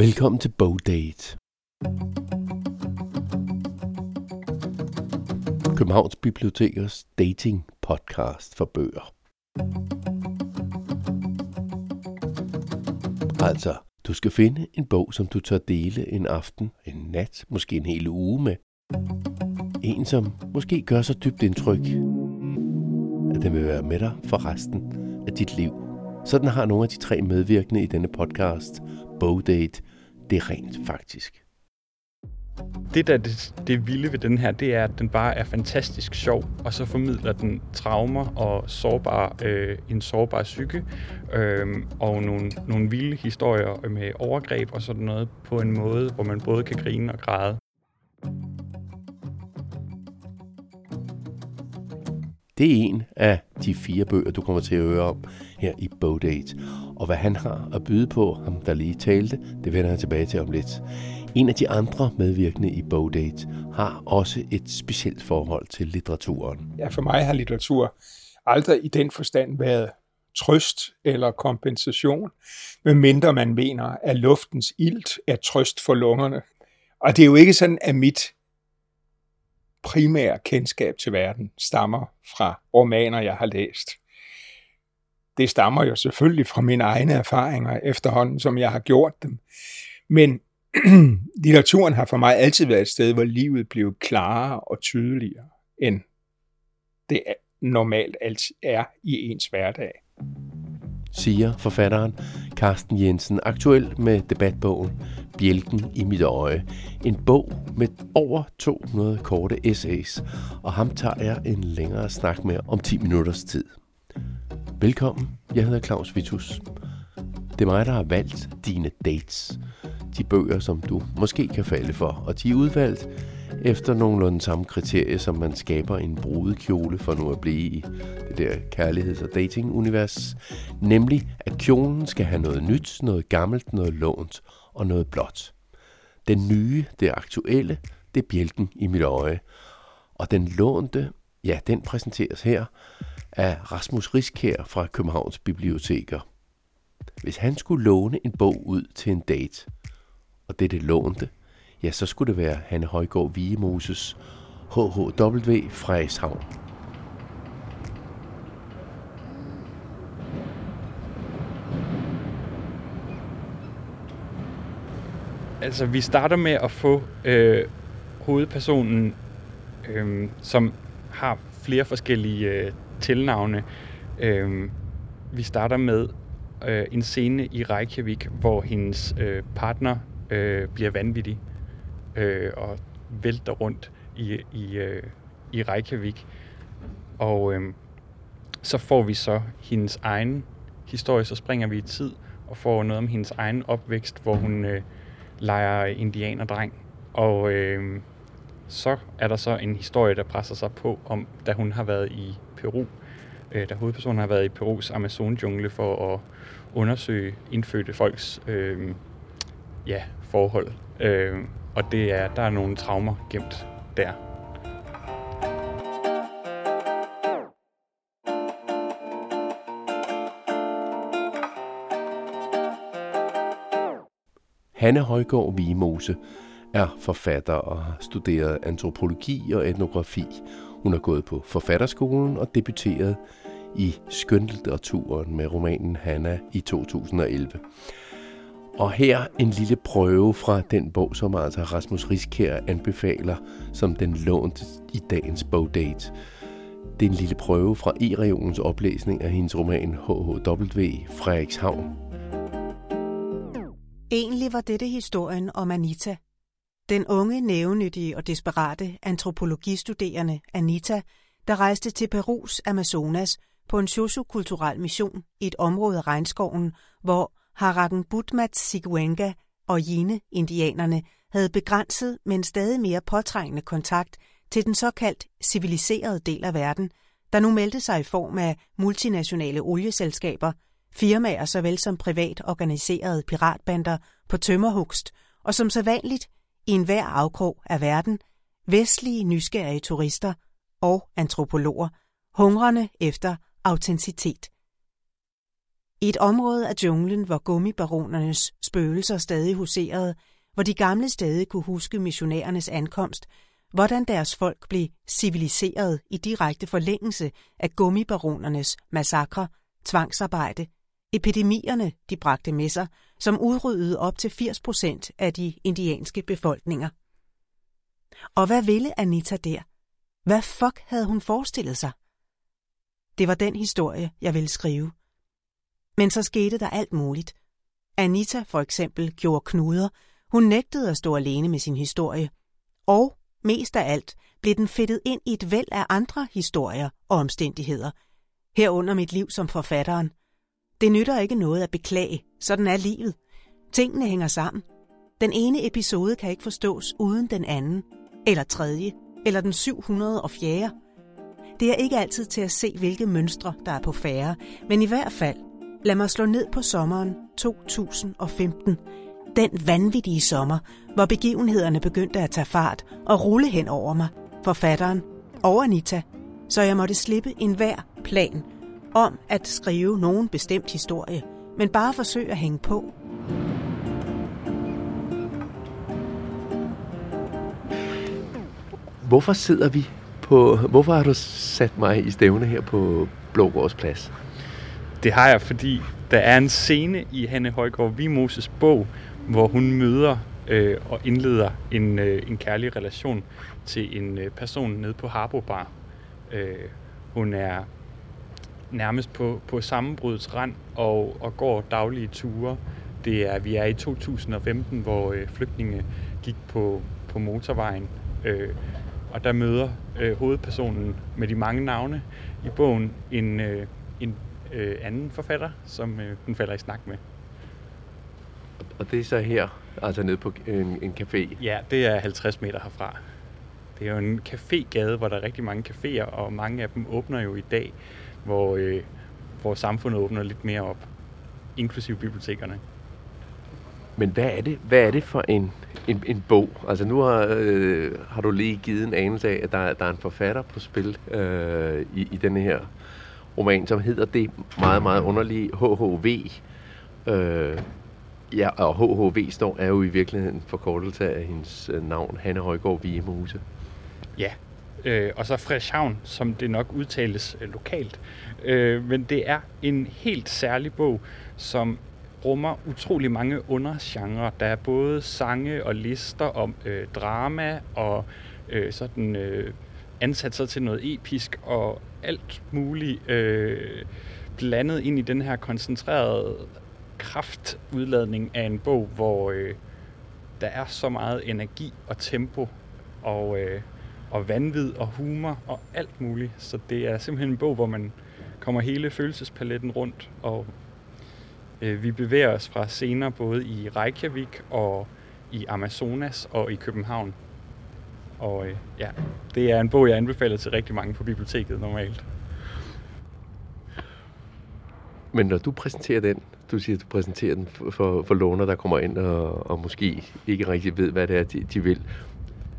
Velkommen til Bogdate. Københavns Bibliotekers dating podcast for bøger. Altså, du skal finde en bog, som du tør dele en aften, en nat, måske en hel uge med. En, som måske gør så dybt indtryk, at den vil være med dig for resten af dit liv. Sådan har nogle af de tre medvirkende i denne podcast, Bogdate, det rent faktisk. Det, der det, det vilde ved den her, det er, at den bare er fantastisk sjov, og så formidler den traumer og sårbar, øh, en sårbar psyke, øh, og nogle, nogle vilde historier med overgreb og sådan noget, på en måde, hvor man både kan grine og græde. Det er en af de fire bøger, du kommer til at høre om her i Bogdate. Og hvad han har at byde på, ham der lige talte, det vender jeg tilbage til om lidt. En af de andre medvirkende i Bogdate har også et specielt forhold til litteraturen. Ja, for mig har litteratur aldrig i den forstand været trøst eller kompensation, medmindre man mener, at luftens ilt er trøst for lungerne. Og det er jo ikke sådan, at mit primære kendskab til verden stammer fra romaner, jeg har læst. Det stammer jo selvfølgelig fra mine egne erfaringer efterhånden, som jeg har gjort dem. Men litteraturen har for mig altid været et sted, hvor livet blev klarere og tydeligere, end det normalt altid er i ens hverdag. Siger forfatteren Carsten Jensen, aktuel med debatbogen Bjælken i mit øje. En bog med over 200 korte essays, og ham tager jeg en længere snak med om 10 minutters tid. Velkommen, jeg hedder Claus Vitus. Det er mig, der har valgt dine dates. De bøger, som du måske kan falde for, og de er udvalgt efter nogenlunde samme kriterie, som man skaber en brudekjole for nu at blive i det der kærligheds- og dating-univers. Nemlig, at kjolen skal have noget nyt, noget gammelt, noget lånt og noget blåt. Den nye, det aktuelle, det er bjælken i mit øje. Og den lånte, ja, den præsenteres her af Rasmus Riskær fra Københavns Biblioteker. Hvis han skulle låne en bog ud til en date, og det det lånte, ja, så skulle det være Hanne Højgaard Vigemoses HHW Frederikshavn. Altså, vi starter med at få øh, hovedpersonen, øh, som har flere forskellige øh, tilnavne. Øh, vi starter med øh, en scene i Reykjavik, hvor hendes øh, partner øh, bliver vanvittig øh, og vælter rundt i, i, øh, i Reykjavik. Og øh, så får vi så hendes egen historie, så springer vi i tid og får noget om hendes egen opvækst, hvor hun øh, leger indianerdreng. Og øh, så er der så en historie, der presser sig på om, da hun har været i Peru, øh, da hovedpersonen har været i Perus Amazon-jungle for at undersøge indfødte folks øh, ja, forhold. Øh, og det er, der er nogle traumer gemt der. Hanne Højgaard Vimose er forfatter og har studeret antropologi og etnografi. Hun har gået på forfatterskolen og debuteret i skønlitteraturen med romanen Hanna i 2011. Og her en lille prøve fra den bog, som altså Rasmus Riskær anbefaler, som den lånt i dagens bogdate. Det er en lille prøve fra E-regionens oplæsning af hendes roman HHW Frederikshavn. Egentlig var dette historien om Anita. Den unge, nævenyttige og desperate antropologistuderende Anita, der rejste til Perus Amazonas på en sociokulturel mission i et område af regnskoven, hvor Haraden Butmat Sigwenga og Jine-indianerne havde begrænset, men stadig mere påtrængende kontakt til den såkaldt civiliserede del af verden, der nu meldte sig i form af multinationale olieselskaber, firmaer såvel som privat organiserede piratbander på tømmerhugst, og som så vanligt i enhver afkrog af verden, vestlige nysgerrige turister og antropologer, hungrende efter autenticitet. I et område af junglen, hvor gummibaronernes spøgelser stadig huserede, hvor de gamle stadig kunne huske missionærernes ankomst, hvordan deres folk blev civiliseret i direkte forlængelse af gummibaronernes massakre, tvangsarbejde, epidemierne, de bragte med sig, som udryddede op til 80 procent af de indianske befolkninger. Og hvad ville Anita der? Hvad fuck havde hun forestillet sig? Det var den historie, jeg ville skrive. Men så skete der alt muligt. Anita for eksempel gjorde knuder. Hun nægtede at stå alene med sin historie. Og mest af alt blev den fedtet ind i et væld af andre historier og omstændigheder. Herunder mit liv som forfatteren. Det nytter ikke noget at beklage. Sådan er livet. Tingene hænger sammen. Den ene episode kan ikke forstås uden den anden, eller tredje, eller den 704. Det er ikke altid til at se, hvilke mønstre, der er på færre, men i hvert fald, lad mig slå ned på sommeren 2015. Den vanvittige sommer, hvor begivenhederne begyndte at tage fart og rulle hen over mig, forfatteren og Anita, så jeg måtte slippe enhver plan om at skrive nogen bestemt historie, men bare forsøge at hænge på. Hvorfor sidder vi på... Hvorfor har du sat mig i stævne her på Blågårds Plads? Det har jeg, fordi der er en scene i Hanne Højgaard Vimoses bog, hvor hun møder øh, og indleder en, øh, en kærlig relation til en øh, person nede på Harbo Bar. Øh, hun er nærmest på, på sammenbrudets rand og, og går daglige ture. Det er, vi er i 2015, hvor øh, flygtninge gik på, på motorvejen, øh, og der møder øh, hovedpersonen med de mange navne i bogen en, øh, en øh, anden forfatter, som øh, hun falder i snak med. Og det er så her, altså nede på en, en café? Ja, det er 50 meter herfra. Det er jo en cafégade, hvor der er rigtig mange caféer, og mange af dem åbner jo i dag, hvor, øh, hvor samfundet åbner lidt mere op, inklusive bibliotekerne. Men hvad er det, hvad er det for en, en, en bog? Altså nu har, øh, har du lige givet en anelse af, at der, der er en forfatter på spil øh, i, i denne her roman, som hedder det meget, meget underlige HHV. Øh, ja, og HHV står er jo i virkeligheden forkortelse af hendes øh, navn, Hanne Højgaard Vigemose. Ja, øh, og så Frederikshavn, som det nok udtales øh, lokalt. Øh, men det er en helt særlig bog, som rummer utrolig mange undergenre. Der er både sange og lister om øh, drama og øh, sådan øh, ansatser til noget episk og alt muligt øh, blandet ind i den her koncentrerede kraftudladning af en bog, hvor øh, der er så meget energi og tempo og, øh, og vanvid og humor og alt muligt. Så det er simpelthen en bog, hvor man kommer hele følelsespaletten rundt, og øh, vi bevæger os fra scener både i Reykjavik og i Amazonas og i København. Og øh, ja, det er en bog, jeg anbefaler til rigtig mange på biblioteket normalt. Men når du præsenterer den, du siger, at du præsenterer den for, for låner, der kommer ind og, og måske ikke rigtig ved, hvad det er, de, de vil.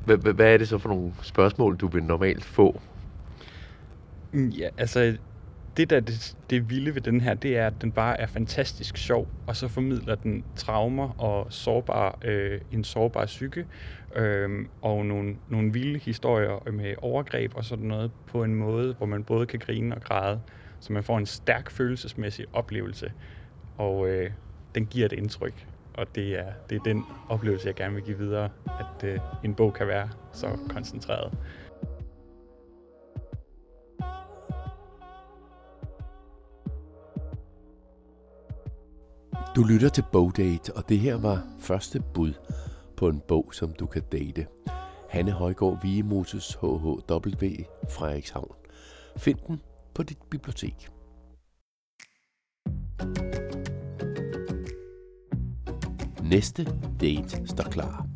Hvad, hvad er det så for nogle spørgsmål, du vil normalt få? Mm, ja, altså det der det, det vilde ved den her, det er, at den bare er fantastisk sjov, og så formidler den traumer og sårbar, øh, en sårbar psyke, øh, og nogle, nogle vilde historier med overgreb og sådan noget, på en måde, hvor man både kan grine og græde, så man får en stærk følelsesmæssig oplevelse, og øh, den giver et indtryk, og det er, det er den oplevelse, jeg gerne vil give videre, at øh, en bog kan være så koncentreret. Du lytter til Bogdate, og det her var første bud på en bog, som du kan date. Hanne Højgaard Vigemoses HHW Frederikshavn. Find den på dit bibliotek. Næste date står klar,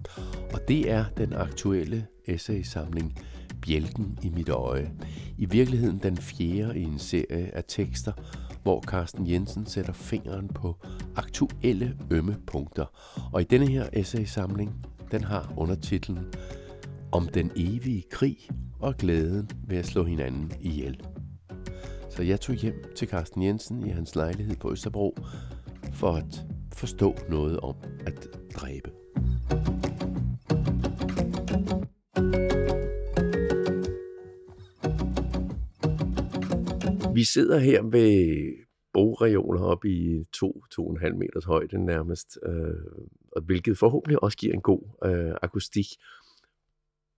og det er den aktuelle essaysamling Bjælken i mit øje. I virkeligheden den fjerde i en serie af tekster, hvor Carsten Jensen sætter fingeren på aktuelle ømme punkter. Og i denne her essaysamling, den har undertitlen Om den evige krig og glæden ved at slå hinanden ihjel. Så jeg tog hjem til Carsten Jensen i hans lejlighed på Østerbro for at forstå noget om at dræbe. Vi sidder her ved bogreoler op i 2-2,5 meters højde nærmest, øh, og hvilket forhåbentlig også giver en god øh, akustik.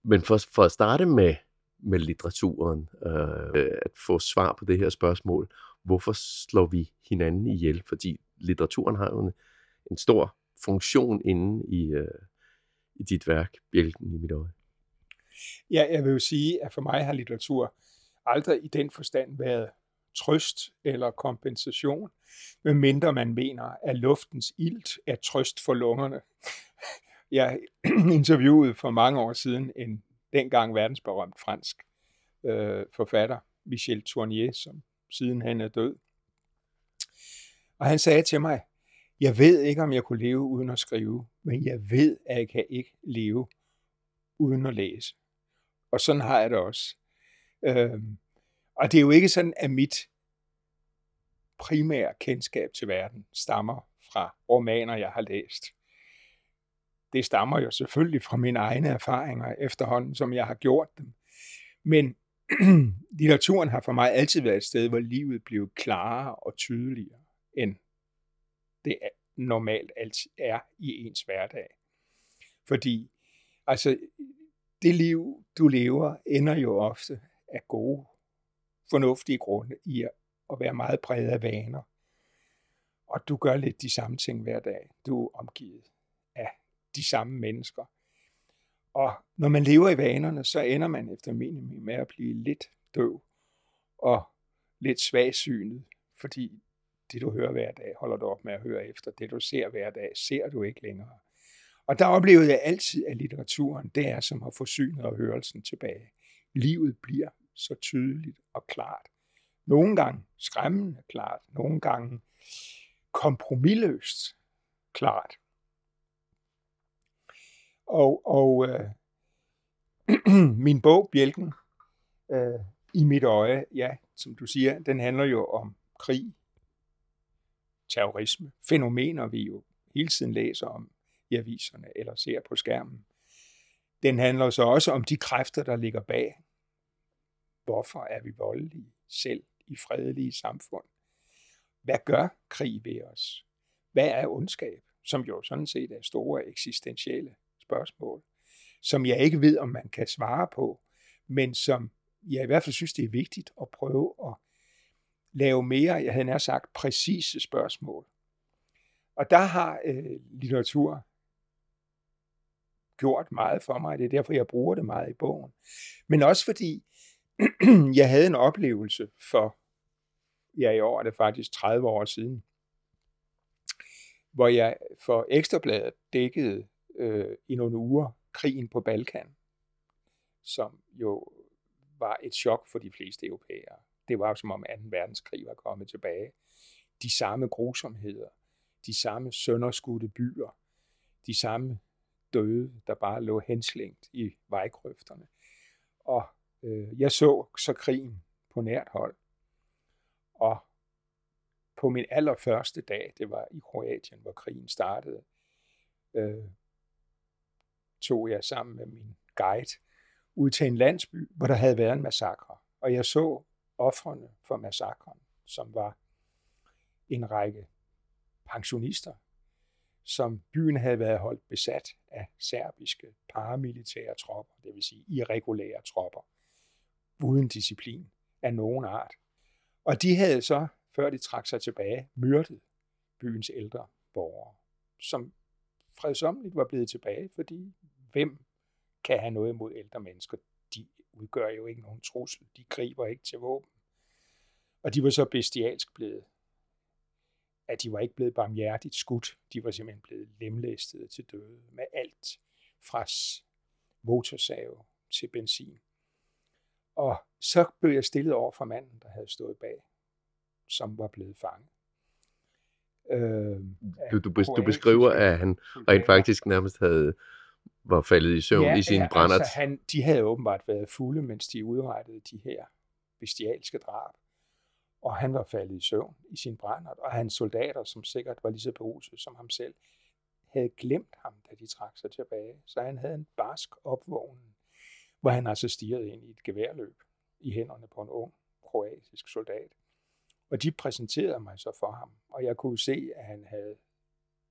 Men for, for at starte med, med litteraturen, øh, at få svar på det her spørgsmål, hvorfor slår vi hinanden ihjel? Fordi litteraturen har jo en, en stor funktion inde i, øh, i dit værk, Bjælken i mit øje. Ja, jeg vil jo sige, at for mig har litteratur aldrig i den forstand været trøst eller kompensation, medmindre man mener, at luftens ilt er trøst for lungerne. Jeg interviewede for mange år siden en dengang verdensberømt fransk øh, forfatter, Michel Tournier, som siden han er død. Og han sagde til mig, jeg ved ikke, om jeg kunne leve uden at skrive, men jeg ved, at jeg kan ikke leve uden at læse. Og sådan har jeg det også. Øhm, og det er jo ikke sådan, at mit primære kendskab til verden stammer fra romaner, jeg har læst. Det stammer jo selvfølgelig fra mine egne erfaringer efterhånden, som jeg har gjort dem. Men litteraturen har for mig altid været et sted, hvor livet blev klarere og tydeligere, end det normalt altid er i ens hverdag. Fordi altså, det liv, du lever, ender jo ofte af gode, fornuftige grunde i at være meget præget af vaner. Og du gør lidt de samme ting hver dag. Du er omgivet af de samme mennesker. Og når man lever i vanerne, så ender man efter minimum med at blive lidt døv og lidt svagsynet, fordi det du hører hver dag, holder du op med at høre efter. Det du ser hver dag, ser du ikke længere. Og der oplevede jeg altid, at litteraturen, det er som har forsynet og hørelsen tilbage. Livet bliver så tydeligt og klart. Nogle gange skræmmende klart, nogle gange kompromilløst klart. Og, og øh, min bog, Bjælken, øh, i mit øje, ja, som du siger, den handler jo om krig, terrorisme, fænomener, vi jo hele tiden læser om i aviserne eller ser på skærmen. Den handler så også om de kræfter, der ligger bag. Hvorfor er vi voldelige selv i fredelige samfund? Hvad gør krig ved os? Hvad er ondskab? Som jo sådan set er store eksistentielle spørgsmål, som jeg ikke ved, om man kan svare på, men som jeg i hvert fald synes, det er vigtigt at prøve at lave mere, jeg havde nær sagt, præcise spørgsmål. Og der har øh, litteratur gjort meget for mig. Det er derfor, jeg bruger det meget i bogen. Men også fordi jeg havde en oplevelse for, ja i år er det faktisk 30 år siden, hvor jeg for Ekstrabladet dækkede øh, i nogle uger krigen på Balkan, som jo var et chok for de fleste europæere. Det var jo som om 2. verdenskrig var kommet tilbage. De samme grusomheder, de samme sønderskudte byer, de samme døde, der bare lå henslængt i vejgrøfterne. Og øh, jeg så så krigen på nært hold. Og på min allerførste dag, det var i Kroatien, hvor krigen startede, øh, tog jeg sammen med min guide ud til en landsby, hvor der havde været en massakre. Og jeg så offrene for massakren, som var en række pensionister, som byen havde været holdt besat af serbiske paramilitære tropper, det vil sige irregulære tropper, uden disciplin af nogen art. Og de havde så, før de trak sig tilbage, myrdet byens ældre borgere, som fredsomligt var blevet tilbage, fordi hvem kan have noget imod ældre mennesker? Udgør jo ikke nogen trussel. De griber ikke til våben. Og de var så bestialsk blevet, at de var ikke blevet barmhjertigt skudt. De var simpelthen blevet lemlæstet til døde med alt fra motorsave til benzin. Og så blev jeg stillet over for manden, der havde stået bag, som var blevet fanget. Øh, du, du, du beskriver, at han rent faktisk nærmest havde var faldet i søvn ja, i sin ja, brændert. Altså han, de havde åbenbart været fulde, mens de udrettede de her bestialske drab. Og han var faldet i søvn i sin brændert, og hans soldater, som sikkert var lige så beruset som ham selv, havde glemt ham, da de trak sig tilbage. Så han havde en barsk opvågning, hvor han altså stirrede ind i et geværløb i hænderne på en ung kroatisk soldat. Og de præsenterede mig så for ham, og jeg kunne se, at han havde,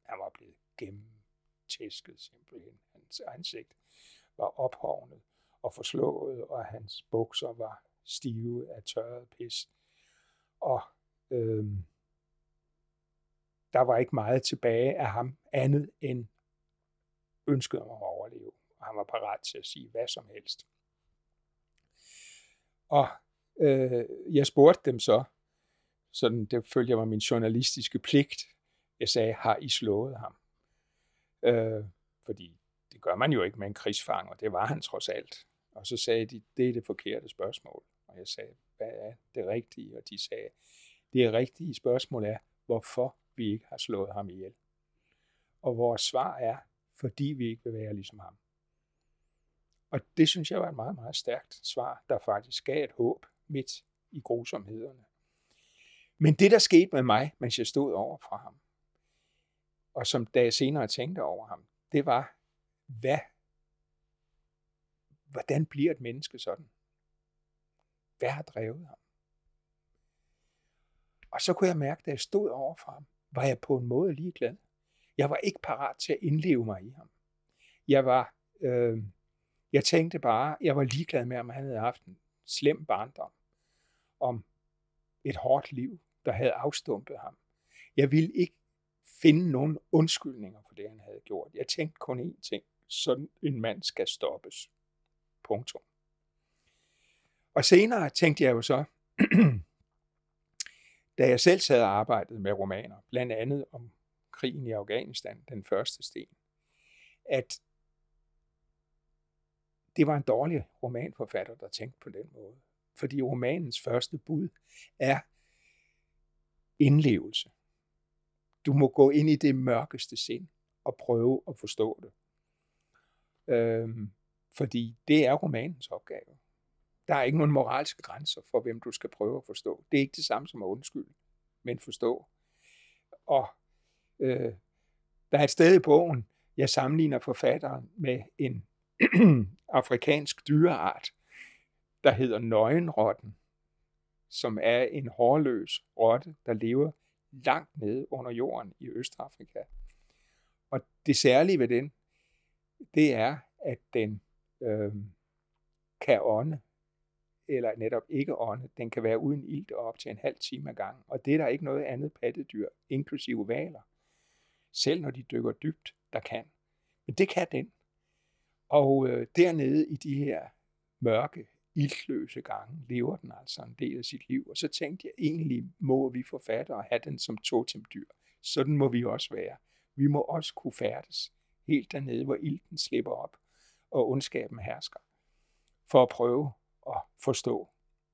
han var blevet gennemtæsket simpelthen. Hans ansigt var ophovnet og forslået, og hans bukser var stive af tørret pis. Og øhm, der var ikke meget tilbage af ham andet end ønsket om at overleve. Og han var parat til at sige hvad som helst. Og øh, jeg spurgte dem så, sådan det følger mig var min journalistiske pligt. Jeg sagde, har I slået ham? Øh, fordi gør man jo ikke med en og det var han trods alt. Og så sagde de, det er det forkerte spørgsmål. Og jeg sagde, hvad er det rigtige? Og de sagde, det rigtige spørgsmål er, hvorfor vi ikke har slået ham ihjel. Og vores svar er, fordi vi ikke vil være ligesom ham. Og det synes jeg var et meget, meget stærkt svar, der faktisk gav et håb midt i grusomhederne. Men det, der skete med mig, mens jeg stod over for ham, og som da jeg senere tænkte over ham, det var, hvad, hvordan bliver et menneske sådan? Hvad har drevet ham? Og så kunne jeg mærke, da jeg stod over for ham, var jeg på en måde ligeglad. Jeg var ikke parat til at indleve mig i ham. Jeg var, øh, jeg tænkte bare, jeg var ligeglad med, om han havde haft en slem barndom, om et hårdt liv, der havde afstumpet ham. Jeg ville ikke finde nogen undskyldninger for det, han havde gjort. Jeg tænkte kun én ting. Sådan en mand skal stoppes. Punktum. Og senere tænkte jeg jo så, da jeg selv sad og arbejdede med romaner, blandt andet om krigen i Afghanistan, den første sten, at det var en dårlig romanforfatter, der tænkte på den måde. Fordi romanens første bud er indlevelse. Du må gå ind i det mørkeste sind og prøve at forstå det. Øh, fordi det er romanens opgave. Der er ikke nogen moralske grænser for, hvem du skal prøve at forstå. Det er ikke det samme som at undskylde, men forstå. Og øh, der er et sted i bogen, jeg sammenligner forfatteren med en afrikansk dyreart, der hedder nøgenrotten, som er en hårløs rotte, der lever langt nede under jorden i Østafrika. Og det særlige ved den, det er, at den øh, kan ånde, eller netop ikke ånde. Den kan være uden ilt op til en halv time ad gang. Og det er der ikke noget andet pattedyr, inklusive valer, selv når de dykker dybt, der kan. Men det kan den. Og øh, dernede i de her mørke, iltløse gange lever den altså en del af sit liv. Og så tænkte jeg, egentlig må vi forfattere have den som totemdyr. Sådan må vi også være. Vi må også kunne færdes helt dernede, hvor ilten slipper op, og ondskaben hersker, for at prøve at forstå,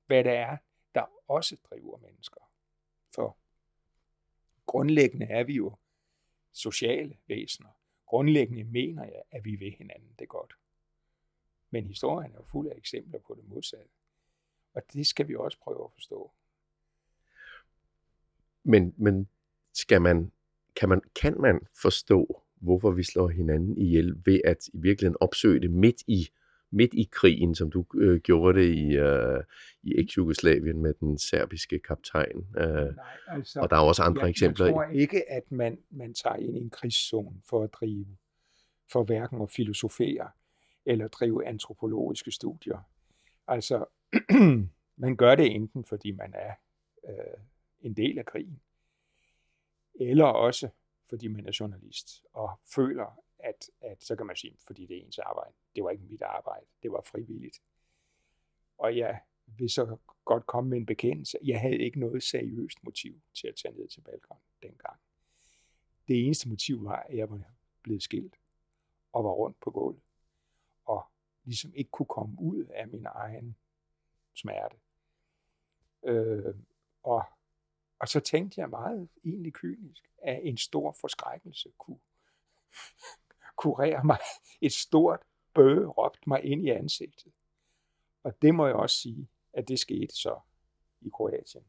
hvad det er, der også driver mennesker. For grundlæggende er vi jo sociale væsener. Grundlæggende mener jeg, at vi vil hinanden det godt. Men historien er jo fuld af eksempler på det modsatte. Og det skal vi også prøve at forstå. Men, men skal man, kan, man, kan man forstå, hvorfor vi slår hinanden ihjel ved at i virkeligheden opsøge det midt i midt i krigen, som du øh, gjorde det i, øh, i eks-Jugoslavien med den serbiske kaptajn. Øh, Nej, altså, og der er også andre jeg, eksempler. Jeg tror ikke, at man, man tager ind i en krigszone for at drive, for hverken at filosofere eller drive antropologiske studier. Altså, man gør det enten, fordi man er øh, en del af krigen, eller også fordi man er journalist og føler, at, at så kan man sige, fordi det er ens arbejde. Det var ikke mit arbejde, det var frivilligt. Og jeg vil så godt komme med en bekendelse. Jeg havde ikke noget seriøst motiv til at tage ned til Balkan dengang. Det eneste motiv var, at jeg var blevet skilt og var rundt på gulvet. Og ligesom ikke kunne komme ud af min egen smerte. Øh, og, og så tænkte jeg meget egentlig kynisk, at en stor forskrækkelse kunne, kurere mig. Et stort bøge råbte mig ind i ansigtet. Og det må jeg også sige, at det skete så i Kroatien.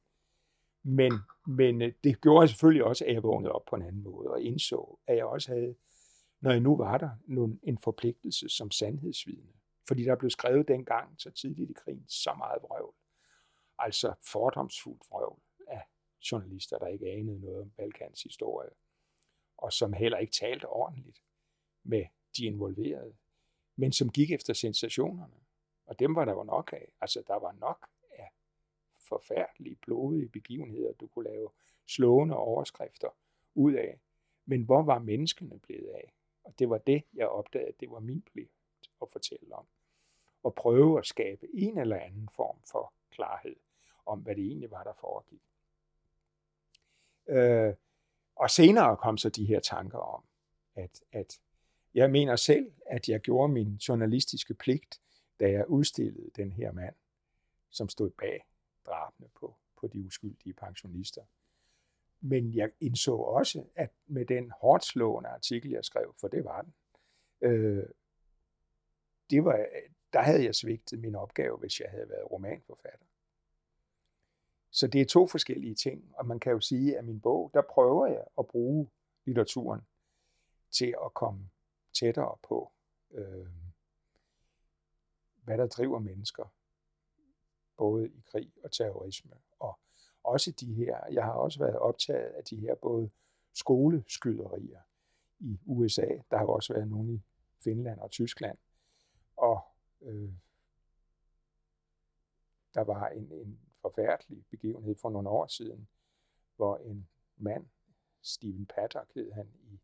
Men, men øh, det gjorde selvfølgelig også, at jeg vågnede op på en anden måde, og indså, at jeg også havde, når jeg nu var der, en forpligtelse som sandhedsvidne. Fordi der blev skrevet dengang, så tidligt i krigen, så meget vrøvl. Altså fordomsfuldt vrøvl journalister, der ikke anede noget om Balkans historie, og som heller ikke talte ordentligt med de involverede, men som gik efter sensationerne. Og dem var der jo nok af. Altså, der var nok af forfærdelige, blodige begivenheder, du kunne lave slående overskrifter ud af. Men hvor var menneskene blevet af? Og det var det, jeg opdagede, det var min pligt at fortælle om. Og prøve at skabe en eller anden form for klarhed om, hvad det egentlig var, der foregik. Øh, og senere kom så de her tanker om, at, at jeg mener selv, at jeg gjorde min journalistiske pligt, da jeg udstillede den her mand, som stod bag drabene på, på de uskyldige pensionister. Men jeg indså også, at med den hårdt slående artikel, jeg skrev, for det var den, øh, det var, der havde jeg svigtet min opgave, hvis jeg havde været romanforfatter. Så det er to forskellige ting, og man kan jo sige, at min bog, der prøver jeg at bruge litteraturen til at komme tættere på, øh, hvad der driver mennesker, både i krig og terrorisme. Og også de her, jeg har også været optaget af de her både skoleskyderier i USA, der har også været nogle i Finland og Tyskland, og øh, der var en, en forfærdelig begivenhed for nogle år siden, hvor en mand, Steven Paddock hed han, i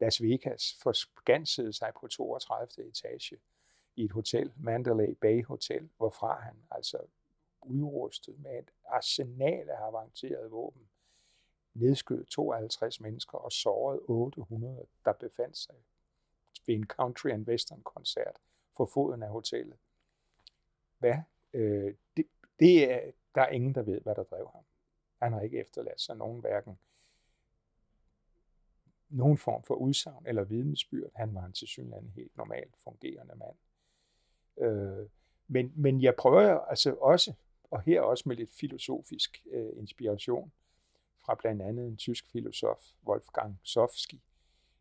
Las Vegas forskansede sig på 32. etage i et hotel, Mandalay Bay Hotel, hvorfra han altså udrustet med et arsenal af avancerede våben, nedskød 52 mennesker og sårede 800, der befandt sig ved en country and western koncert for foden af hotellet. Hvad? Øh, det, det er, der er ingen, der ved, hvad der drev ham. Han har ikke efterladt sig nogen hverken nogen form for udsagn eller vidnesbyrd. Han var en tilsyneladende helt normalt fungerende mand. Øh, men, men jeg prøver altså også, og her også med lidt filosofisk øh, inspiration, fra blandt andet en tysk filosof, Wolfgang Sofsky,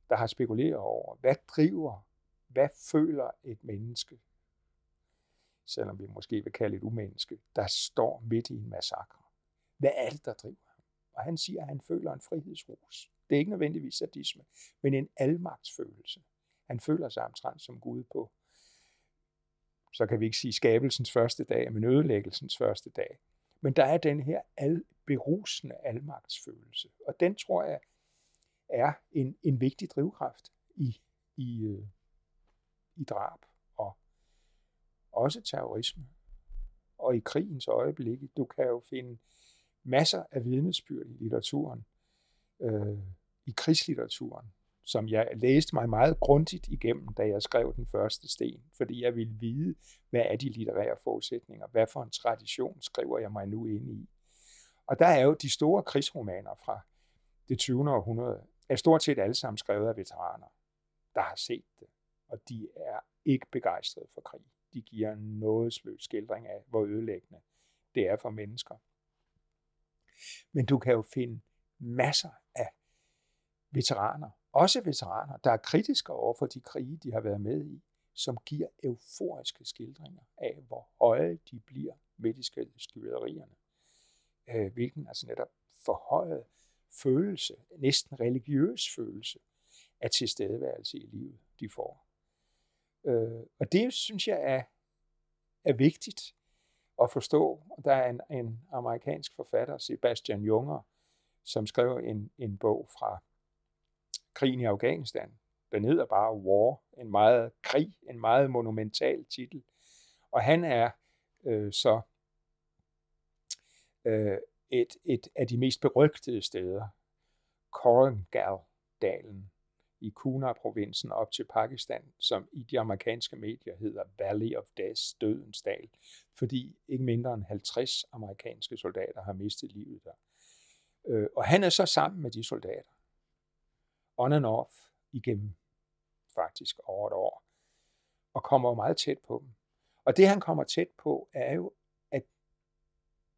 der har spekuleret over, hvad driver, hvad føler et menneske, selvom vi måske vil kalde et umenneske, der står midt i en massakre. Hvad er det, der driver ham? Og han siger, at han føler en frihedsrus. Det er ikke nødvendigvis sadisme, men en almagtsfølelse. Han føler sig omtrent som Gud på, så kan vi ikke sige skabelsens første dag, men ødelæggelsens første dag. Men der er den her al, berusende almagtsfølelse, og den tror jeg er en, en vigtig drivkraft i, i, øh, i drab også terrorisme. Og i krigens øjeblik, du kan jo finde masser af vidnesbyrd i litteraturen øh, i krigslitteraturen, som jeg læste mig meget grundigt igennem, da jeg skrev den første sten, fordi jeg ville vide, hvad er de litterære forudsætninger, hvad for en tradition skriver jeg mig nu ind i. Og der er jo de store krigsromaner fra det 20. århundrede, er stort set alle sammen skrevet af veteraner, der har set det, og de er ikke begejstrede for krig. De giver en nådesløs skildring af, hvor ødelæggende det er for mennesker. Men du kan jo finde masser af veteraner, også veteraner, der er kritiske over for de krige, de har været med i, som giver euforiske skildringer af, hvor høje de bliver med de skyderierne. Øh, hvilken altså netop forhøjet følelse, næsten religiøs følelse af tilstedeværelse i livet, de får. Øh, og det synes jeg er, er vigtigt at forstå. Der er en, en amerikansk forfatter, Sebastian Junger, som skrev en, en bog fra krigen i Afghanistan. Den hedder bare War, en meget krig, en meget monumental titel. Og han er øh, så øh, et, et af de mest berygtede steder, Korngal-dalen, i Kunar provinsen op til Pakistan, som i de amerikanske medier hedder Valley of Death, dødens dal, fordi ikke mindre end 50 amerikanske soldater har mistet livet der. Øh, og han er så sammen med de soldater, on and off, igennem faktisk over et år, og kommer jo meget tæt på dem. Og det han kommer tæt på, er jo, at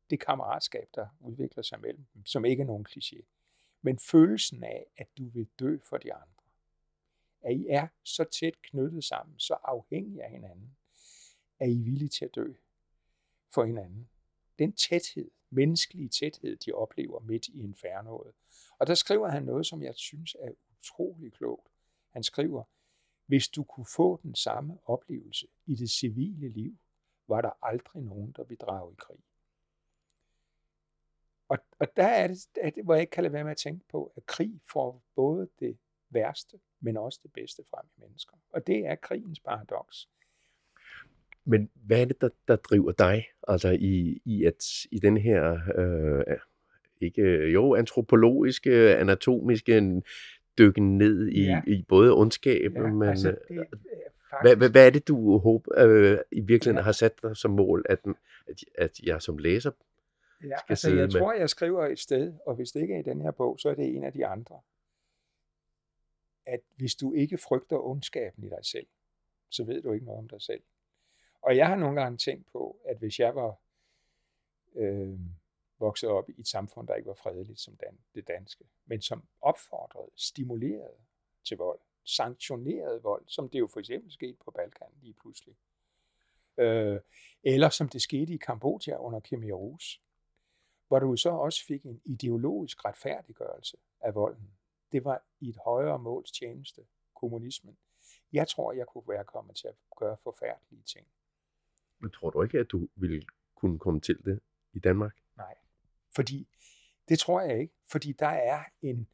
det kammeratskab, der udvikler sig mellem dem, som ikke er nogen kliché. Men følelsen af, at du vil dø for de andre. At I er så tæt knyttet sammen, så afhængige af hinanden, at I er villige til at dø for hinanden. Den tæthed, menneskelige tæthed, de oplever midt i infernoet. Og der skriver han noget, som jeg synes er utrolig klogt. Han skriver, hvis du kunne få den samme oplevelse i det civile liv, var der aldrig nogen, der ville drage i krig. Og, og der er det, er det, hvor jeg ikke kan lade være med at tænke på, at krig får både det værste, men også det bedste frem i mennesker. Og det er krigens paradoks. Men hvad er det, der, der driver dig, altså i, i, at, i den her, øh, ikke jo, antropologiske, anatomiske dykken ned i, ja. i både ondskab, ja, men altså, det, øh, faktisk... hvad, hvad, er det, du håber, øh, i virkeligheden ja. har sat dig som mål, at, at, at jeg som læser Ja, skal altså jeg med. tror, jeg skriver et sted, og hvis det ikke er i den her bog, så er det en af de andre, at hvis du ikke frygter ondskaben i dig selv, så ved du ikke noget om dig selv. Og jeg har nogle gange tænkt på, at hvis jeg var øh, vokset op i et samfund, der ikke var fredeligt som dan- det danske, men som opfordrede, stimulerede til vold, sanktionerede vold, som det jo for eksempel skete på Balkan lige pludselig, øh, eller som det skete i Kambodja under Khmer Rouge, hvor du så også fik en ideologisk retfærdiggørelse af volden. Det var i et højere måls tjeneste, kommunismen. Jeg tror, jeg kunne være kommet til at gøre forfærdelige ting. Men tror du ikke, at du ville kunne komme til det i Danmark? Nej, fordi det tror jeg ikke, fordi der er en,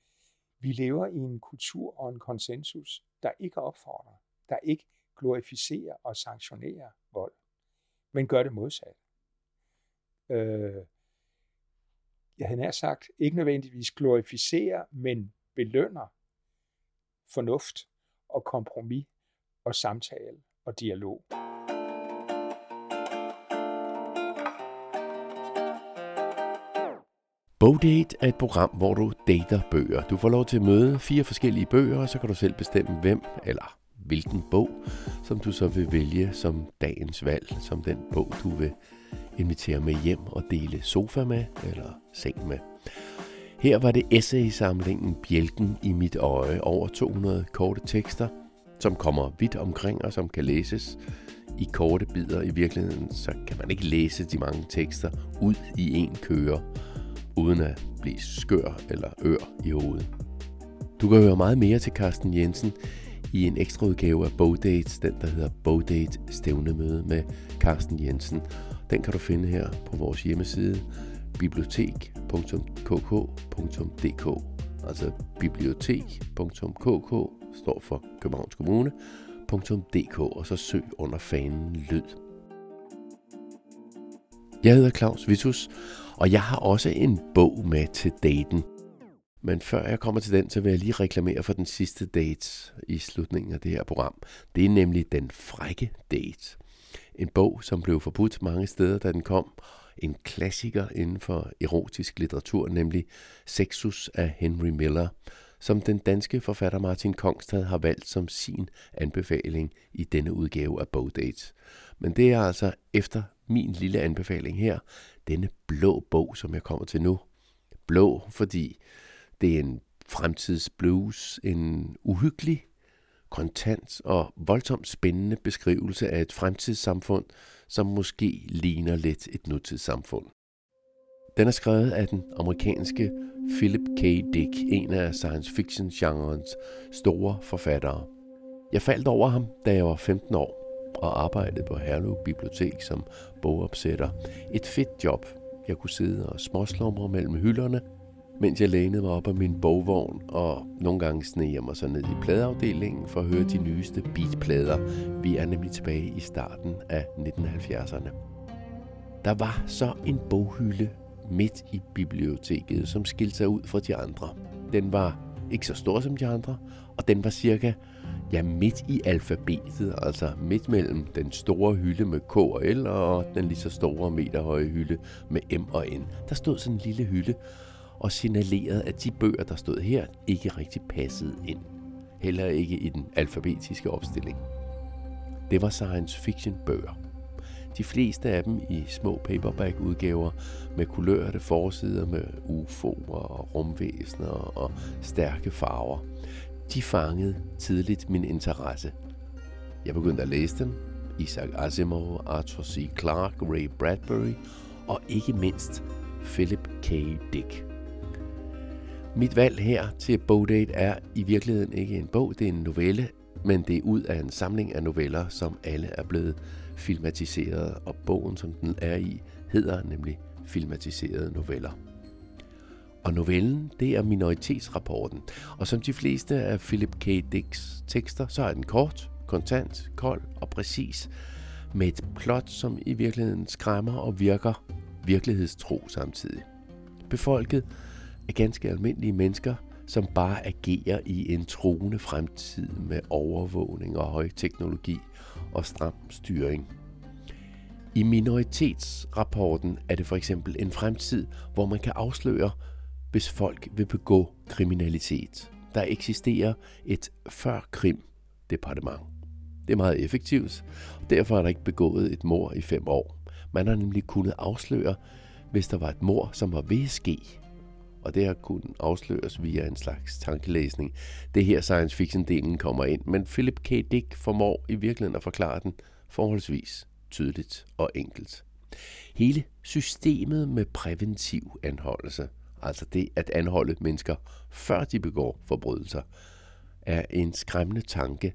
vi lever i en kultur og en konsensus, der ikke opfordrer, der ikke glorificerer og sanktionerer vold, men gør det modsat. Øh, jeg havde nær sagt, ikke nødvendigvis glorificerer, men belønner fornuft og kompromis og samtale og dialog. Bogdate er et program, hvor du dater bøger. Du får lov til at møde fire forskellige bøger, og så kan du selv bestemme, hvem eller hvilken bog, som du så vil vælge som dagens valg, som den bog, du vil invitere med hjem og dele sofa med eller seng med. Her var det essaysamlingen Bjælken i mit øje over 200 korte tekster, som kommer vidt omkring og som kan læses i korte bidder. I virkeligheden så kan man ikke læse de mange tekster ud i en køre, uden at blive skør eller ør i hovedet. Du kan høre meget mere til Carsten Jensen i en ekstra udgave af Bogdates, den der hedder Bogdate Stævnemøde med Carsten Jensen. Den kan du finde her på vores hjemmeside bibliotek.kk.dk Altså bibliotek.kk står for Københavns Kommune .dk, og så søg under fanen lyd. Jeg hedder Claus Vitus, og jeg har også en bog med til daten. Men før jeg kommer til den, så vil jeg lige reklamere for den sidste date i slutningen af det her program. Det er nemlig Den Frække Date. En bog, som blev forbudt mange steder, da den kom. En klassiker inden for erotisk litteratur, nemlig Sexus af Henry Miller, som den danske forfatter Martin Kongstad har valgt som sin anbefaling i denne udgave af Bogdates. Men det er altså efter min lille anbefaling her, denne blå bog, som jeg kommer til nu. Blå, fordi det er en fremtidsblues, en uhyggelig, kontant og voldsomt spændende beskrivelse af et fremtidssamfund, som måske ligner lidt et nutidssamfund. Den er skrevet af den amerikanske Philip K. Dick, en af science fiction-genrens store forfattere. Jeg faldt over ham, da jeg var 15 år og arbejdede på Herlev Bibliotek som bogopsætter. Et fedt job. Jeg kunne sidde og småslumre mellem hylderne mens jeg lænede mig op af min bogvogn, og nogle gange sneg jeg mig så ned i pladeafdelingen for at høre de nyeste beatplader. Vi er nemlig tilbage i starten af 1970'erne. Der var så en boghylde midt i biblioteket, som skilte sig ud fra de andre. Den var ikke så stor som de andre, og den var cirka ja, midt i alfabetet, altså midt mellem den store hylde med K og L og den lige så store meterhøje hylde med M og N. Der stod sådan en lille hylde, og signalerede, at de bøger, der stod her, ikke rigtig passede ind. Heller ikke i den alfabetiske opstilling. Det var science fiction bøger. De fleste af dem i små paperback-udgaver med kulørte forsider med UFO'er og rumvæsener og stærke farver. De fangede tidligt min interesse. Jeg begyndte at læse dem. Isaac Asimov, Arthur C. Clarke, Ray Bradbury og ikke mindst Philip K. Dick. Mit valg her til Bowdate er i virkeligheden ikke en bog, det er en novelle, men det er ud af en samling af noveller, som alle er blevet filmatiseret, og bogen, som den er i, hedder nemlig Filmatiserede noveller. Og novellen, det er minoritetsrapporten, og som de fleste af Philip K. Dicks tekster, så er den kort, kontant, kold og præcis, med et plot, som i virkeligheden skræmmer og virker virkelighedstro samtidig. Befolket af ganske almindelige mennesker, som bare agerer i en troende fremtid med overvågning og høj teknologi og stram styring. I minoritetsrapporten er det for eksempel en fremtid, hvor man kan afsløre, hvis folk vil begå kriminalitet. Der eksisterer et førkrim-departement. Det er meget effektivt, og derfor er der ikke begået et mor i fem år. Man har nemlig kunnet afsløre, hvis der var et mor, som var ved at ske, og det har kunnet afsløres via en slags tankelæsning. Det her science fiction-delen kommer ind, men Philip K. Dick formår i virkeligheden at forklare den forholdsvis tydeligt og enkelt. Hele systemet med præventiv anholdelse, altså det at anholde mennesker, før de begår forbrydelser, er en skræmmende tanke,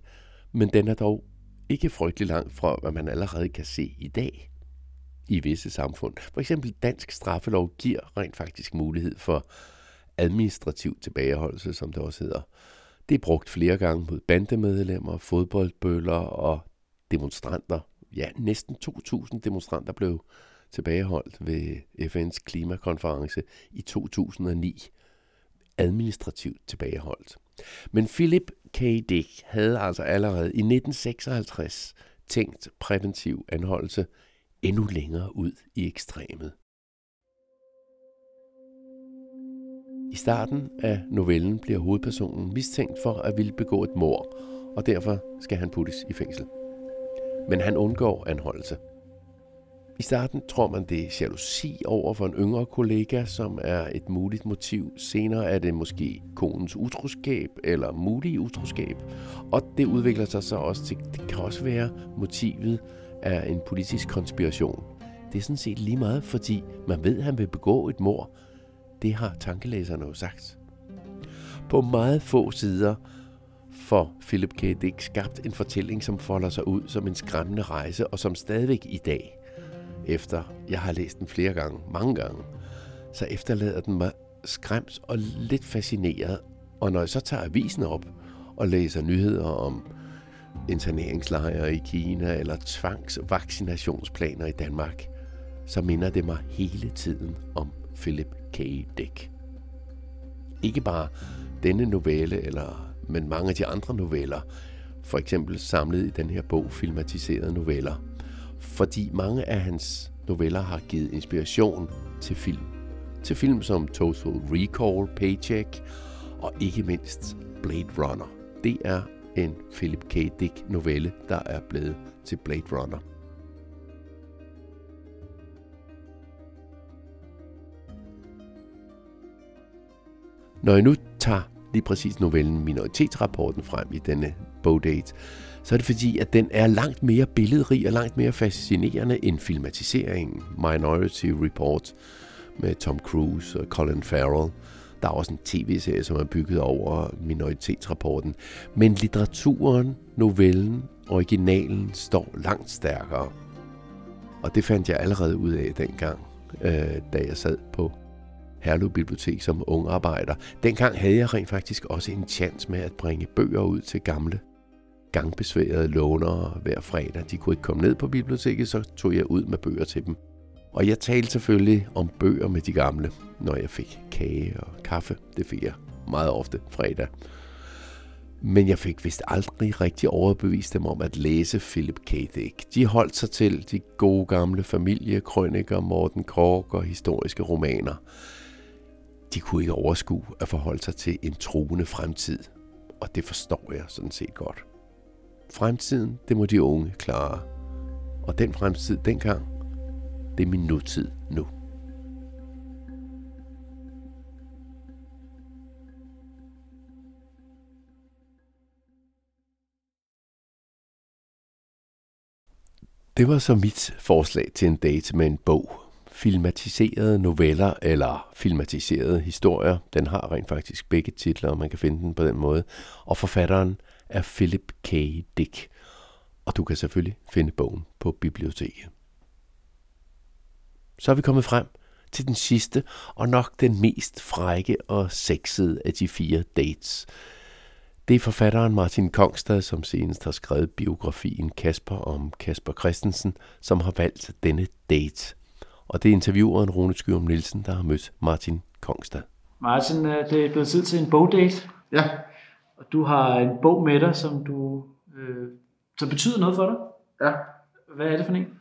men den er dog ikke frygtelig langt fra, hvad man allerede kan se i dag i visse samfund. For eksempel dansk straffelov giver rent faktisk mulighed for administrativ tilbageholdelse, som det også hedder. Det er brugt flere gange mod bandemedlemmer, fodboldbøller og demonstranter. Ja, næsten 2.000 demonstranter blev tilbageholdt ved FN's klimakonference i 2009. Administrativt tilbageholdt. Men Philip K. Dick havde altså allerede i 1956 tænkt præventiv anholdelse endnu længere ud i ekstremet. I starten af novellen bliver hovedpersonen mistænkt for at ville begå et mord, og derfor skal han puttes i fængsel. Men han undgår anholdelse. I starten tror man, det er jalousi over for en yngre kollega, som er et muligt motiv. Senere er det måske konens utroskab eller mulig utroskab. Og det udvikler sig så også til, det kan også være motivet er en politisk konspiration. Det er sådan set lige meget, fordi man ved, at han vil begå et mord. Det har tankelæserne jo sagt. På meget få sider får Philip K. Dick skabt en fortælling, som folder sig ud som en skræmmende rejse, og som stadigvæk i dag, efter jeg har læst den flere gange, mange gange, så efterlader den mig skræmt og lidt fascineret. Og når jeg så tager avisen op og læser nyheder om interneringslejre i Kina eller tvangsvaccinationsplaner i Danmark, så minder det mig hele tiden om Philip K. Dick. Ikke bare denne novelle, eller, men mange af de andre noveller, for eksempel samlet i den her bog filmatiserede noveller, fordi mange af hans noveller har givet inspiration til film. Til film som Total Recall, Paycheck og ikke mindst Blade Runner. Det er en Philip K. Dick novelle, der er blevet til Blade Runner. Når jeg nu tager lige præcis novellen Minoritetsrapporten frem i denne bogdate, så er det fordi, at den er langt mere billedrig og langt mere fascinerende end filmatiseringen Minority Report med Tom Cruise og Colin Farrell. Der er også en tv-serie, som er bygget over minoritetsrapporten. Men litteraturen, novellen, originalen står langt stærkere. Og det fandt jeg allerede ud af dengang, øh, da jeg sad på Herlev Bibliotek som ung arbejder. Dengang havde jeg rent faktisk også en chance med at bringe bøger ud til gamle gangbesværede lånere hver fredag. De kunne ikke komme ned på biblioteket, så tog jeg ud med bøger til dem. Og jeg talte selvfølgelig om bøger med de gamle, når jeg fik kage og kaffe. Det fik jeg meget ofte fredag. Men jeg fik vist aldrig rigtig overbevist dem om at læse Philip K. Dick. De holdt sig til de gode gamle familiekrøniker, Morten Kork og historiske romaner. De kunne ikke overskue at forholde sig til en troende fremtid, og det forstår jeg sådan set godt. Fremtiden, det må de unge klare. Og den fremtid dengang, det er min nutid nu. Det var så mit forslag til en date med en bog. Filmatiserede noveller eller filmatiserede historier. Den har rent faktisk begge titler, og man kan finde den på den måde. Og forfatteren er Philip K. Dick. Og du kan selvfølgelig finde bogen på biblioteket. Så er vi kommet frem til den sidste og nok den mest frække og sexede af de fire dates – det er forfatteren Martin Kongstad, som senest har skrevet biografien Kasper om Kasper Christensen, som har valgt denne date. Og det er intervieweren Rune Skyrum Nielsen, der har mødt Martin Kongstad. Martin, øh, det er blevet tid til en bogdate. Ja. Og du har en bog med dig, som du øh, som betyder noget for dig. Ja. Hvad er det for en?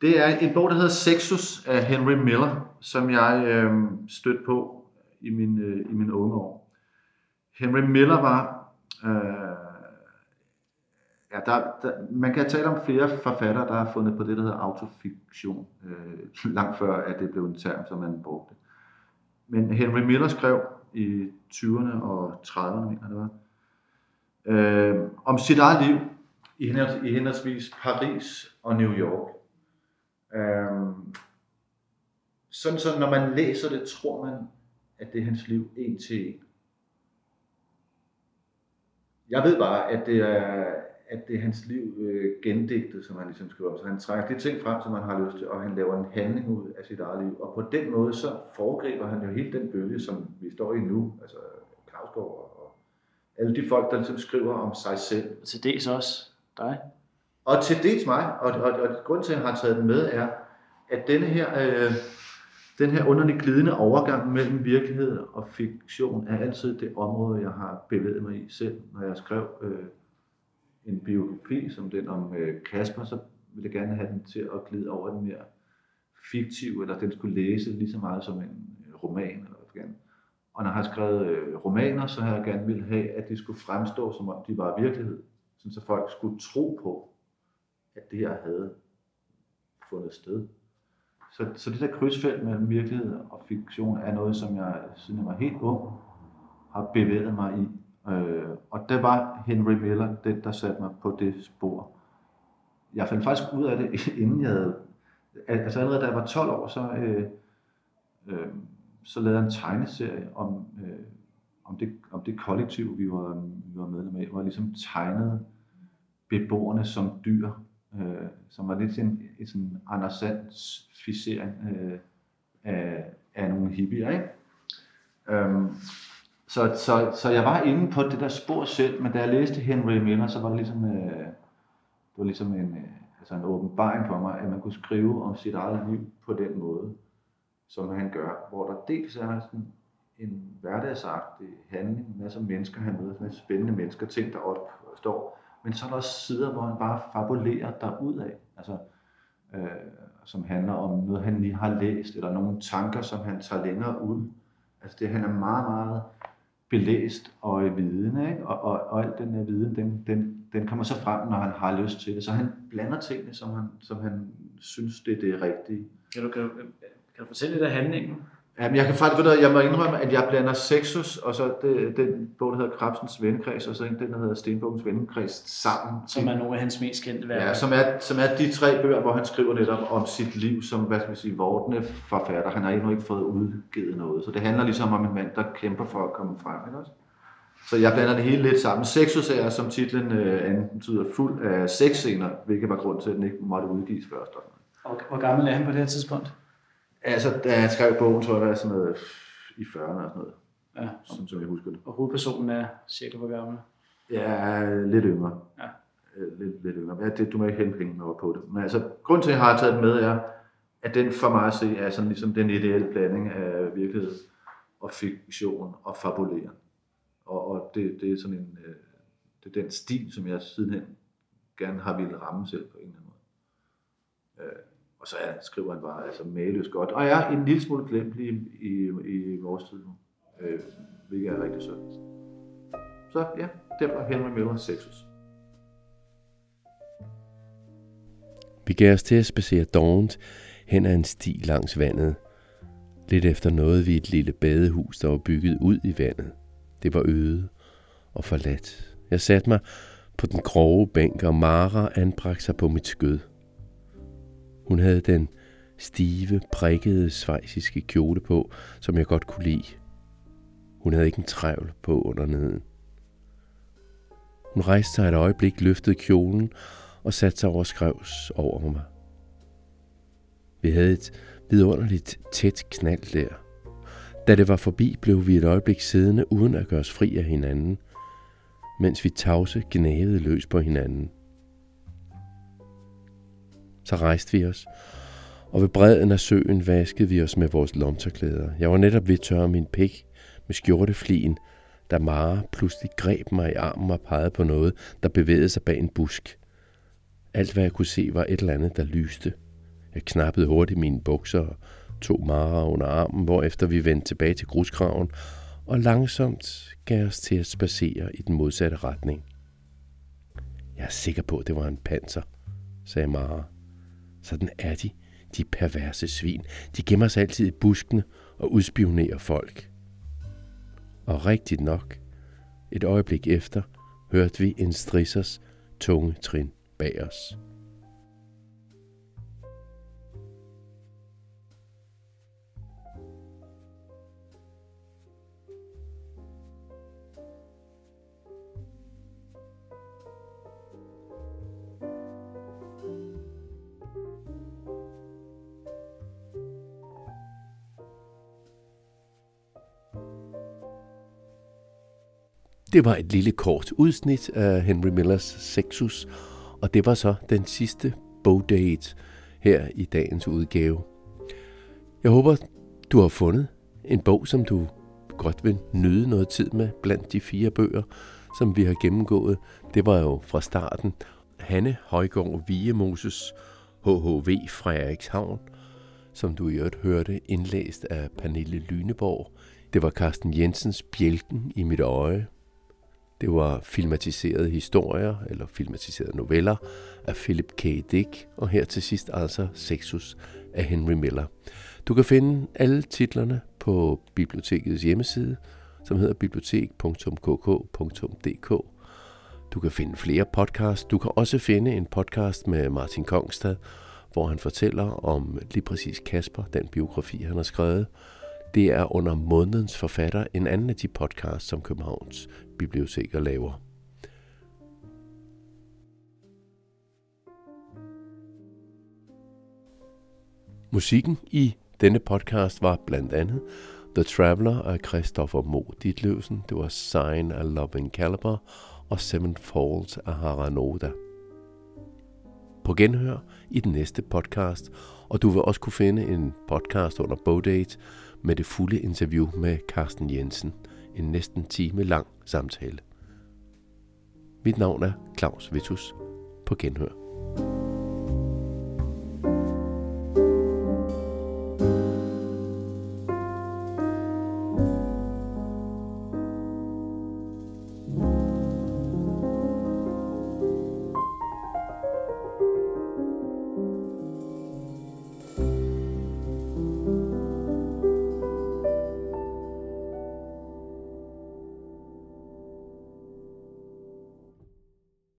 Det er en bog, der hedder Sexus af Henry Miller, som jeg øh, stødte på i min, øh, i mine unge år. Henry Miller var Øh, ja, der, der, man kan tale om flere forfattere, der har fundet på det, der hedder autofiktion, øh, langt før at det blev en term, som man brugte. Men Henry Miller skrev i 20'erne og 30'erne, mener det var, øh, om sit eget liv i, i henholdsvis Paris og New York. Øhm, sådan så når man læser det, tror man, at det er hans liv en til en. Jeg ved bare, at det er, at det er hans liv øh, gendigtet, som han ligesom skriver. Så han trækker de ting frem, som han har lyst til, og han laver en handling ud af sit eget liv. Og på den måde, så foregriber han jo hele den bølge, som vi står i nu. Altså Klausgaard og alle de folk, der ligesom skriver om sig selv. Og til dels også dig. Og til dels mig. Og, og, og grund til, at jeg har taget den med, er, at denne her... Øh, den her underlig glidende overgang mellem virkelighed og fiktion er altid det område, jeg har bevæget mig i selv. Når jeg skrev øh, en biografi som den om øh, Kasper, så ville jeg gerne have den til at glide over den mere fiktiv, eller den skulle læse lige så meget som en øh, roman. Eller hvad og når jeg har skrevet øh, romaner, så har jeg gerne ville have, at de skulle fremstå, som om de var virkelighed. så folk skulle tro på, at det her havde fundet sted. Så, så det der krydsfelt mellem virkelighed og fiktion er noget, som jeg, siden jeg var helt ung, har bevæget mig i. Øh, og det var Henry Miller, den der satte mig på det spor. Jeg fandt faktisk ud af det, inden jeg havde... Altså allerede da jeg var 12 år, så, øh, øh, så lavede jeg en tegneserie om, øh, om, det, om det kollektiv, vi var, vi var medlem af, hvor jeg ligesom tegnede beboerne som dyr øh, som var lidt sådan en sådan Anders Sands ficering øh, af, af nogle hippier. Ikke? Øhm, så, så, så jeg var inde på det der spor selv, men da jeg læste Henry Miller, så var det ligesom, øh, det var ligesom en, øh, altså en åbenbaring for mig, at man kunne skrive om sit eget liv på den måde, som han gør, hvor der dels er sådan en hverdagsagtig handling, en masse mennesker, han møder, sådan spændende mennesker, ting der opstår, men så er der også sider, hvor han bare fabulerer af, altså, øh, som handler om noget, han lige har læst, eller nogle tanker, som han tager længere ud. Altså det, han er meget, meget belæst og vidende, ikke? Og, og, og al den her viden, den, den, den kommer så frem, når han har lyst til det. Så han blander tingene, som han, som han synes, det er det rigtige. Kan du, kan du, kan du fortælle lidt af handlingen? Jamen, jeg kan faktisk, ved jeg må indrømme, at jeg blander Sexus, og så det, den bog, der hedder Krabsens Vennekreds, og så den, der hedder Stenbogens Vennekreds sammen. Som er nogle af hans mest kendte værker. Ja, som er, som er de tre bøger, hvor han skriver netop om sit liv som, hvad skal vi sige, vortende forfatter. Han har endnu ikke fået udgivet noget, så det handler ligesom om en mand, der kæmper for at komme frem, ikke også? Så jeg blander det hele lidt sammen. Sexus er, som titlen øh, antyder, fuld af sexscener, hvilket var grund til, at den ikke måtte udgives først. Og hvor gammel er han på det her tidspunkt? Altså, da han skrev bogen, tror jeg, det var sådan noget i 40'erne og sådan noget. Ja. Sådan, som jeg husker det. Og hovedpersonen er cirka hvor gammel? Ja, lidt yngre. Ja. Øh, lidt, lidt yngre. Ja, det, du må ikke henhænge mig på det. Men altså, grund til, at jeg har taget den med, er, at den for mig at se er sådan ligesom den ideelle blanding af virkelighed og fiktion og fabuleren. Og, og det, det er sådan en, øh, det er den stil, som jeg sidenhen gerne har ville ramme selv på en eller anden måde. Og så er, skriver han bare altså maløst godt. Og er en lille smule glemt i, i, i vores tid nu, øh, hvilket er rigtig sødt. Så ja, det var Henry Miller Sexus. Vi gav os til at spacere dovent hen ad en sti langs vandet. Lidt efter nåede vi et lille badehus, der var bygget ud i vandet. Det var øde og forladt. Jeg satte mig på den grove bænk, og Mara anbragte sig på mit skød. Hun havde den stive, prikkede svejsiske kjole på, som jeg godt kunne lide. Hun havde ikke en trævl på under neden. Hun rejste sig et øjeblik, løftede kjolen og satte sig over skrevs over mig. Vi havde et vidunderligt tæt knald der. Da det var forbi, blev vi et øjeblik siddende uden at gøre os fri af hinanden, mens vi tavse gnavede løs på hinanden. Så rejste vi os, og ved bredden af søen vaskede vi os med vores lomterklæder. Jeg var netop ved at tørre min pik med skjorteflien, da Mara pludselig greb mig i armen og pegede på noget, der bevægede sig bag en busk. Alt hvad jeg kunne se var et eller andet, der lyste. Jeg knappede hurtigt mine bukser og tog Mara under armen, hvorefter vi vendte tilbage til gruskraven og langsomt gav os til at spacere i den modsatte retning. Jeg er sikker på, at det var en panser, sagde Mara. Sådan er de, de perverse svin. De gemmer sig altid i buskene og udspionerer folk. Og rigtigt nok, et øjeblik efter, hørte vi en strissers tunge trin bag os. Det var et lille kort udsnit af Henry Millers Sexus, og det var så den sidste bogdate her i dagens udgave. Jeg håber, du har fundet en bog, som du godt vil nyde noget tid med blandt de fire bøger, som vi har gennemgået. Det var jo fra starten Hanne Højgaard Vigemoses HHV Frederikshavn, som du i øvrigt hørte indlæst af Pernille Lyneborg. Det var Carsten Jensens Bjælken i mit øje, det var filmatiserede historier eller filmatiserede noveller af Philip K. Dick, og her til sidst altså Sexus af Henry Miller. Du kan finde alle titlerne på bibliotekets hjemmeside, som hedder bibliotek.kk.dk. Du kan finde flere podcasts. Du kan også finde en podcast med Martin Kongstad, hvor han fortæller om lige præcis Kasper, den biografi, han har skrevet. Det er under månedens forfatter en anden af de podcasts, som Københavns biblioteker laver. Musikken i denne podcast var blandt andet The Traveler af Christopher Mo Ditlevsen, det var Sign af Loving Caliber og Seven Falls af Haranoda. På genhør i den næste podcast, og du vil også kunne finde en podcast under Bowdate med det fulde interview med Carsten Jensen – en næsten time lang samtale. Mit navn er Claus Vitus på Genhør.